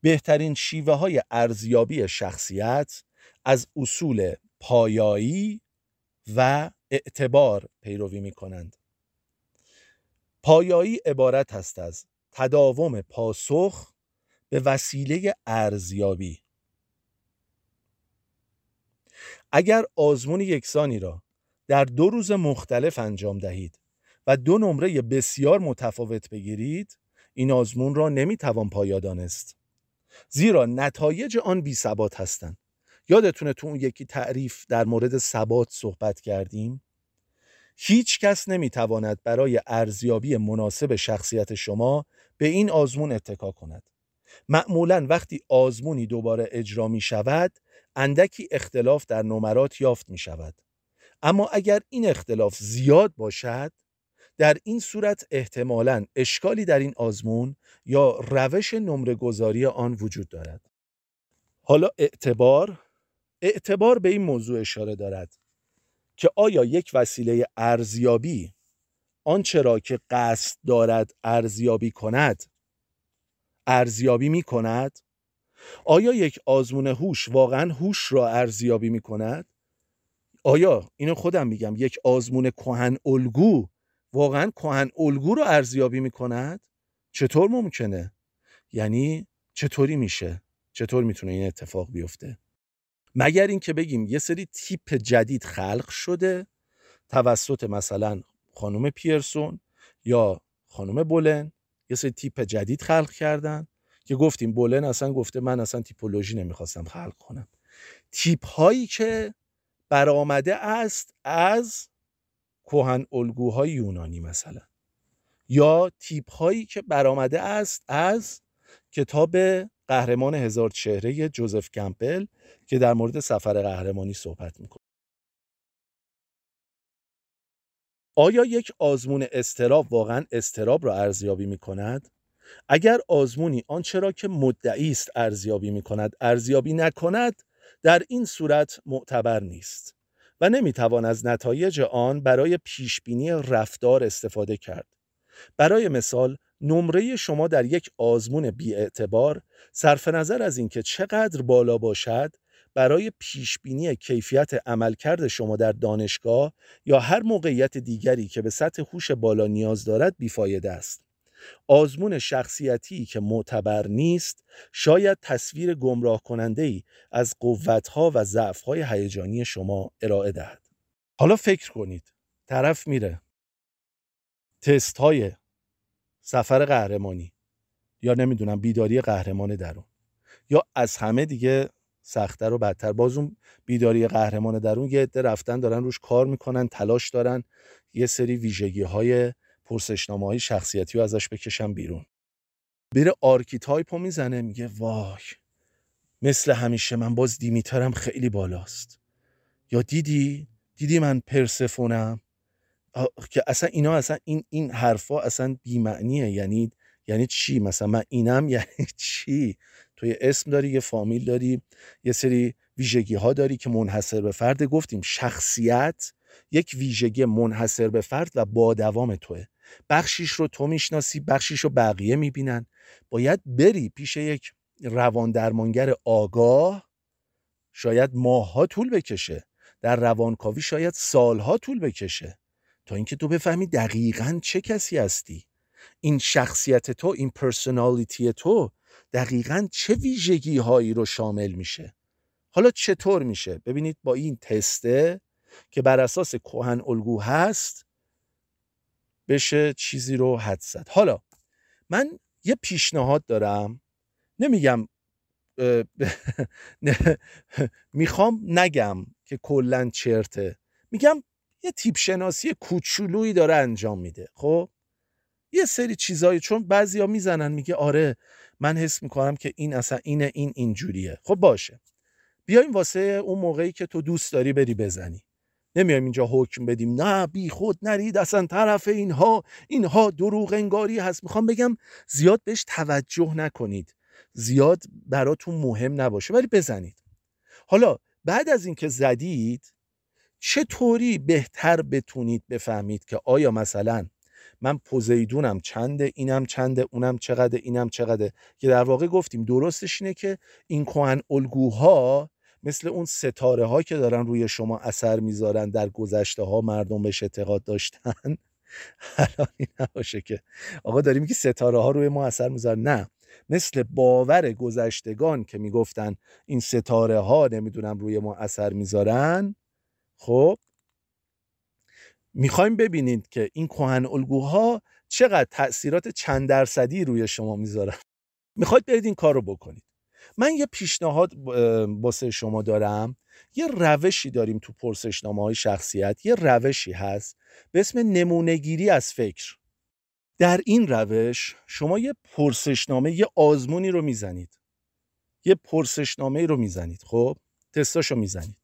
بهترین شیوه های ارزیابی شخصیت از اصول پایایی و اعتبار پیروی می کنند. پایایی عبارت است از تداوم پاسخ به وسیله ارزیابی. اگر آزمون یکسانی را در دو روز مختلف انجام دهید و دو نمره بسیار متفاوت بگیرید این آزمون را نمی‌توان پایا دانست. زیرا نتایج آن بی ثبات هستند. یادتونه تو اون یکی تعریف در مورد ثبات صحبت کردیم؟ هیچ کس نمی‌تواند برای ارزیابی مناسب شخصیت شما به این آزمون اتکا کند. معمولا وقتی آزمونی دوباره اجرا می شود اندکی اختلاف در نمرات یافت می شود اما اگر این اختلاف زیاد باشد در این صورت احتمالا اشکالی در این آزمون یا روش نمره گذاری آن وجود دارد حالا اعتبار اعتبار به این موضوع اشاره دارد که آیا یک وسیله ارزیابی آنچه را که قصد دارد ارزیابی کند ارزیابی می کند آیا یک آزمون هوش واقعا هوش را ارزیابی می کند؟ آیا اینو خودم میگم یک آزمون کهن الگو واقعا کهن الگو رو ارزیابی می کند؟ چطور ممکنه؟ یعنی چطوری میشه؟ چطور می‌تونه این اتفاق بیفته؟ مگر اینکه بگیم یه سری تیپ جدید خلق شده توسط مثلا خانم پیرسون یا خانم بولن یه سری تیپ جدید خلق کردن که گفتیم بولن اصلا گفته من اصلا تیپولوژی نمی‌خواستم خلق کنم تیپ هایی که برآمده است از کهن الگوهای یونانی مثلا یا تیپ هایی که برآمده است از کتاب قهرمان هزار چهره جوزف کمپل که در مورد سفر قهرمانی صحبت می‌کنه آیا یک آزمون استراب واقعا استراب را ارزیابی می کند؟ اگر آزمونی آنچه را که مدعی است ارزیابی می کند ارزیابی نکند در این صورت معتبر نیست و نمی‌توان از نتایج آن برای پیشبینی رفتار استفاده کرد برای مثال نمره شما در یک آزمون بیاعتبار صرف نظر از اینکه چقدر بالا باشد برای پیشبینی کیفیت عملکرد شما در دانشگاه یا هر موقعیت دیگری که به سطح هوش بالا نیاز دارد بیفایده است. آزمون شخصیتی که معتبر نیست شاید تصویر گمراه کننده ای از قوتها و ضعفهای هیجانی شما ارائه دهد. حالا فکر کنید. طرف میره. تست های سفر قهرمانی. یا نمی‌دونم بیداری قهرمان درون. یا از همه دیگه سختتر و بدتر. باز اون بیداری قهرمان درون یه عده رفتن دارن روش کار می‌کنن تلاش دارن. یه سری ویژگی های پرسشنامه های شخصیتی رو ازش بکشن بیرون. بره archetype رو می‌زنه میگه وای مثل همیشه من باز دیمیترم خیلی بالاست. یا دیدی؟ دیدی من پرسفونم؟ که اصلا اینا اصلا این این حرفا اصلا بیمعنیه. یعنی یعنی چی؟ مثلا من اینم <laughs> یعنی چی؟ تو یه اسم داری یه فامیل داری یه سری ویژگی ها داری که منحصر به فرد. گفتیم شخصیت یک ویژگی منحصر به فرد و با دوام توه. بخشیش رو تو می‌شناسی بخشیش رو بقیه می‌بینن. باید بری پیش یک روان درمانگر آگاه شاید ماهها طول بکشه. در روانکاوی شاید سالها طول بکشه. تا اینکه تو بفهمی دقیقا چه کسی هستی. این شخصیت تو این پرسونالیتی تو دقیقا چه ویژگی هایی رو شامل میشه؟ حالا چطور میشه؟ ببینید با این تسته که بر اساس کهن الگو هست بشه چیزی رو حد زد. حالا من یه پیشنهاد دارم. نمیگم <laughs> می‌خوام نگم که کلا چرته. میگم یه تیپ شناسی کوچولویی داره انجام میده خب؟ یه سری چیزایی چون بعضیا می‌زنن میگه آره من حس می‌کنم که این اصلا اینه این اینجوریه. خب باشه. بیایم واسه اون موقعی که تو دوست داری بری بزنی. نمیایم اینجا حکم بدیم. نه بی خود نرید اصلا طرف اینها. اینها دروغ انگاری هست. می‌خوام بگم زیاد بهش توجه نکنید. زیاد براتون مهم نباشه. ولی بزنید. حالا بعد از اینکه زدید چطوری بهتر بتونید بفهمید که آیا مثلا من پوزیدونم چنده اینم چنده اونم چقدر اینم چقدر؟ که در واقع گفتیم درستش اینه که این کهن الگوها مثل اون ستاره ها که دارن روی شما اثر می‌ذارن در گذشته ها مردم بهش اعتقاد داشتن. <laughs> الان این نباشه که آقا داریم که ستاره ها روی ما اثر می‌ذارن. نه مثل باور گذشتگان که می‌گفتن این ستاره ها نمی‌دونم روی ما اثر می‌ذارن. خب می‌خوایم ببینید که این کهن الگوها چقدر تاثیرات چند درصدی روی شما می‌ذارن. می‌خواید برید این کار رو بکنید. من یه پیشنهاد واسه شما دارم. یه روشی داریم تو پرسشنامه های شخصیت. یه روشی هست به اسم نمونهگیری از فکر. در این روش شما یه پرسشنامه یه آزمونی رو می‌زنید. یه پرسشنامه رو می‌زنید خب؟ تستاشو می‌زنید.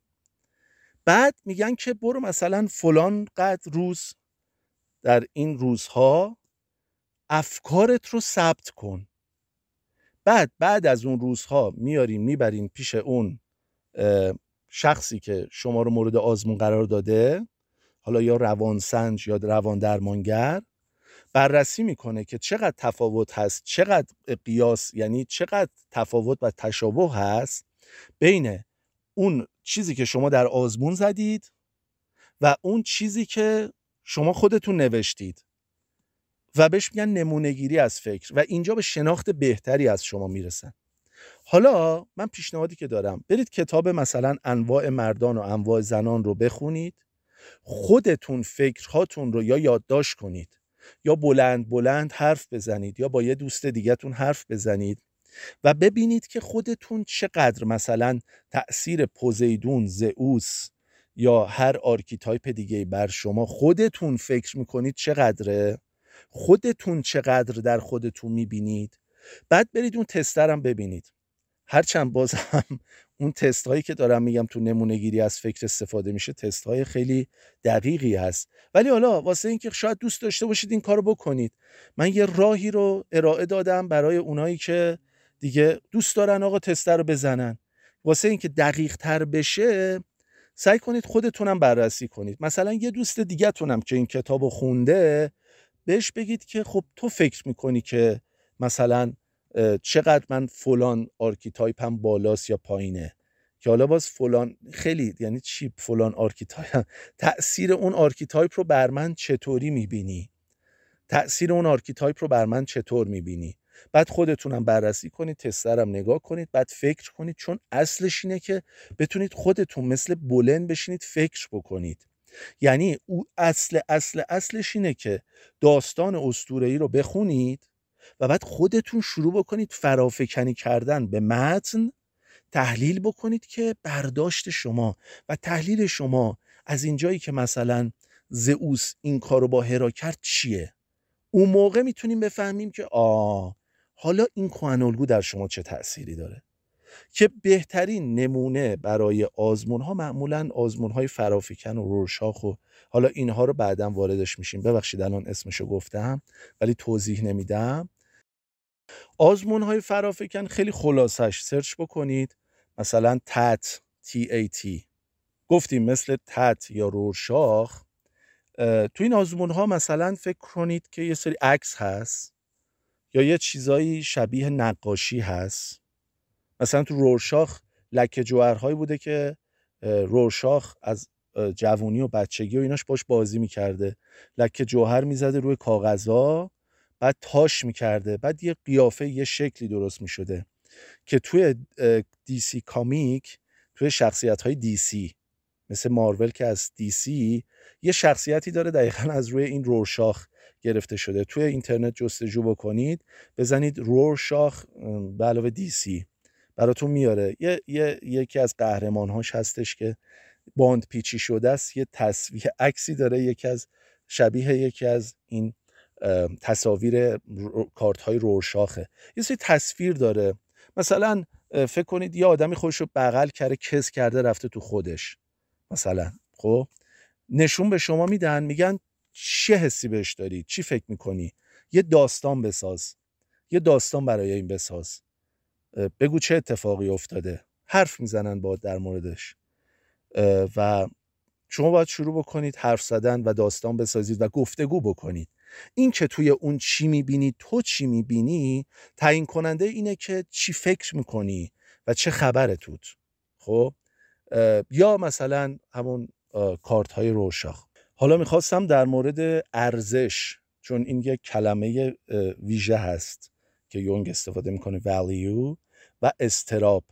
بعد میگن که برو مثلا فلان قدر روز. در این روزها افکارت رو ثبت کن. بعد بعد از اون روزها میارین می‌برین پیش اون شخصی که شما رو مورد آزمون قرار داده حالا یا روانسنج یا روان درمانگر بررسی می‌کنه که چقدر تفاوت هست چقدر قیاس یعنی چقدر تفاوت و تشابه هست بین اون چیزی که شما در آزمون زدید و اون چیزی که شما خودتون نوشتید. و بهش میگن نمونهگیری از فکر و اینجا به شناخت بهتری از شما می‌رسن. حالا من پیشنهادی که دارم برید کتاب مثلا انواع مردان و انواع زنان رو بخونید. خودتون فکرهاتون رو یا یادداشت کنید. یا بلند بلند حرف بزنید یا با یه دوست دیگهتون حرف بزنید و ببینید که خودتون چقدر مثلا تأثیر پوزیدون، زئوس یا هر archetype دیگه بر شما خودتون فکر می‌کنید چقدره؟ خودتون چقدر در خودتون می‌بینید. بعد برید اون تسترم ببینید. هرچند باز هم <laughs> اون تست هایی که دارم میگم تو نمونه گیری از فکر استفاده میشه تست های خیلی دقیقی هست. ولی حالا واسه اینکه شاید دوست داشته باشید این کارو بکنید. من یه راهی رو ارائه دادم برای اونایی که دیگه دوست دارن آقا تستر رو بزنن. واسه اینکه دقیق تر بشه سعی کنید خودتونم بررسی کنید. مثلا یه دوست دیگه تونم که این کتاب خونده بهش بگید که خب تو فکر می‌کنی که مثلا چقدر من فلان archetype م بالاست یا پایینه؟ که حالا باز فلان خیلی یعنی چی فلان archetype؟ <laughs> تاثیر اون archetype رو بر من چطوری می‌بینی؟ تاثیر اون archetype رو بر من چطور می‌بینی؟ بعد خودتونم بررسی کنید تسترم نگاه کنید بعد فکر کنید چون اصلش اینه که بتونید خودتون مثل بولن بشینید فکر بکنید. یعنی او اصل اصل اصلش اینه که داستان اسطوره‌ای رو بخونید و بعد خودتون شروع بکنید فرافکنی کردن به متن تحلیل بکنید که برداشت شما و تحلیل شما از اینجایی که مثلا زئوس این کارو با هرا کرد چیه؟ اون موقع می‌تونیم بفهمیم که آ حالا این کوهن در شما چه تأثیری داره؟ که بهترین نمونه برای آزمون ها معمولا آزمون های فرافیکن و رورشاخ و حالا اینها رو بعدا واردش میشیم. ببخشید الان اسمشو گفتم ولی توضیح نمیدم. آزمون های فرافکن خیلی خلاصش سرچ بکنید. مثلا تت تی گفتیم مثل تت یا رورشاخ تو این آزمون ها مثلا فکر کنید که یه سری عکس هست یا یه چیزایی شبیه نقاشی هست. مثلا تو رورشاخ لکه جوهرهایی بوده که رورشاخ از جوونی و بچگی و ایناش باش بازی می‌کرده. لکه جوهر می‌زده روی کاغذا بعد تاش می‌کرده بعد یه قیافه یه شکلی درست می‌شده که توی دیسی کامیک توی شخصیت های دیسی مثل مارول که از دیسی یه شخصیتی داره دقیقا از روی این رورشاخ گرفته شده. توی اینترنت جستجو بکنید بزنید رورشاخ به علاوه دیسی. براتون میاره. یه،, یه،, یکی از قهرمانهاش هستش که باند پیچی شده است. یه تصویر عکسی داره. یکی از شبیه یکی از این تصاویر کارت های رورشاخه. یه سری تصویر داره. مثلا فکر کنید یه آدمی خودش رو بغل کرده کس کرده رفته تو خودش. مثلا خب؟ نشون به شما میدن میگن چه حسی بهش داری؟ چی فکر می‌کنی؟ یه داستان بساز. یه داستان برای این بساز. بگو چه اتفاقی افتاده. حرف می‌زنن با در موردش. و شما باید شروع بکنید حرف زدن و داستان بسازید و گفتگو بکنید. این که توی اون چی می‌بینی تو چی می‌بینی تعیین کننده اینه که چی فکر می‌کنی و چه خبره توت. خب؟ یا مثلا همون کارت های روشاخ. حالا می‌خواستم در مورد ارزش چون این یک کلمه ویژه هست که یونگ استفاده می‌کنه value. و استراب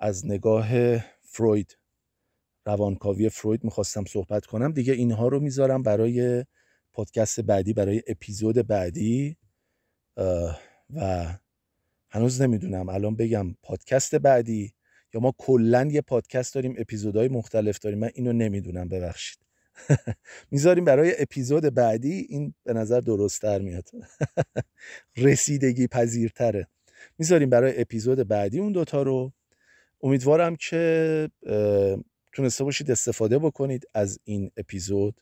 از نگاه فروید روانکاوی فروید می‌خواستم صحبت کنم. دیگه اینها رو می‌ذارم برای پادکست بعدی برای اپیزود بعدی. و هنوز نمی‌دونم. الان بگم پادکست بعدی یا ما کلا یه پادکست داریم اپیزودهای مختلف داریم. من اینو نمی‌دونم ببخشید. <laughs> می‌ذاریم برای اپیزود بعدی. این به نظر درستتر میاد. <laughs> رسیدگی پذیرتره. می‌ذاریم برای اپیزود بعدی اون دوتا رو. امیدوارم که تونسته باشید استفاده بکنید از این اپیزود.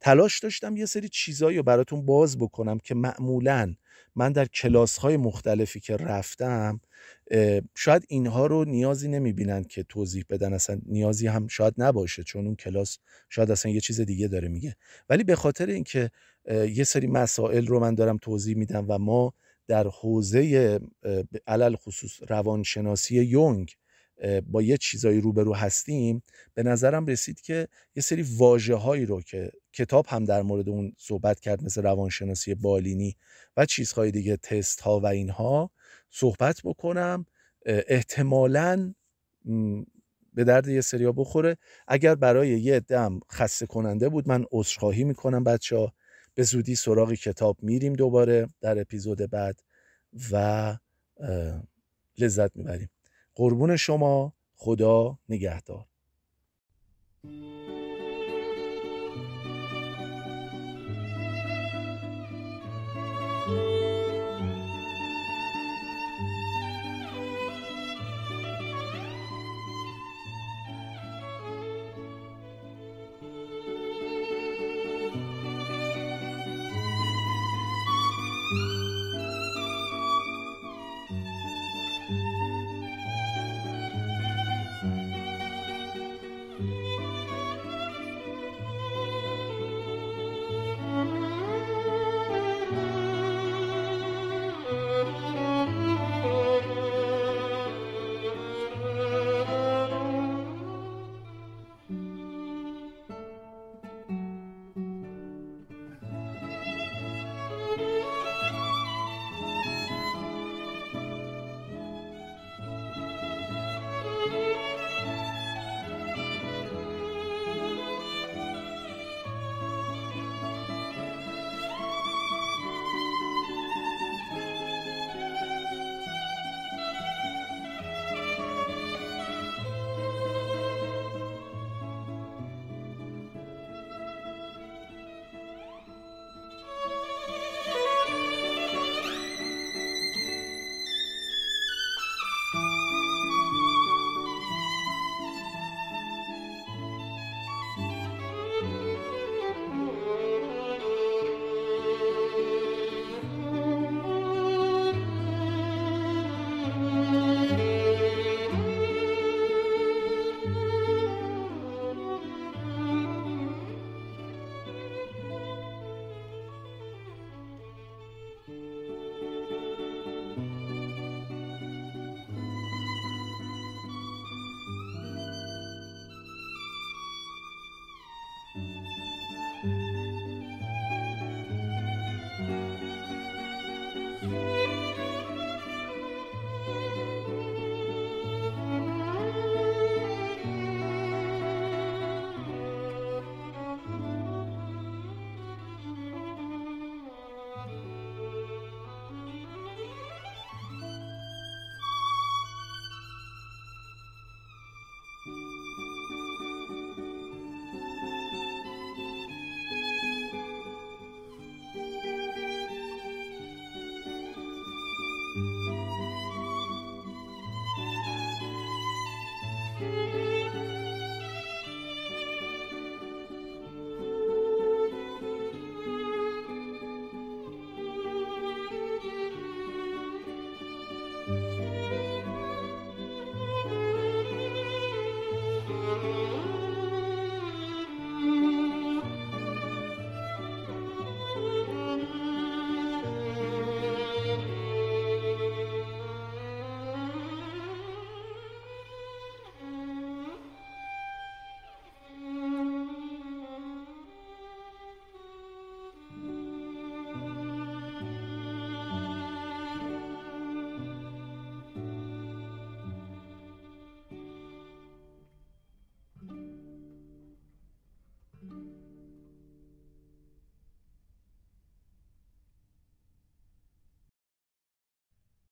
تلاش داشتم یه سری چیزایی رو براتون باز بکنم که معمولا من در کلاس های مختلفی که رفتم شاید اینها رو نیازی نمی‌بینن که توضیح بدن. اصلا نیازی هم شاید نباشه چون اون کلاس شاید اصلا یه چیز دیگه داره میگه. ولی به خاطر اینکه یه سری مسائل رو من دارم توضیح میدم و ما در حوزه علل خصوص روانشناسی یونگ با یه چیزایی روبرو هستیم به نظرم رسید که یه سری واجه هایی رو که کتاب هم در مورد اون صحبت کرد مثل روانشناسی بالینی و چیزهای دیگه تست ها و اینها صحبت بکنم. احتمالا به درد یه سریا بخوره. اگر برای یه دم خسته کننده بود من عذرخواهی می‌کنم بچه ها به زودی سراغ کتاب میریم دوباره در اپیزود بعد و لذت می‌بریم. قربون شما. خدا نگهدار.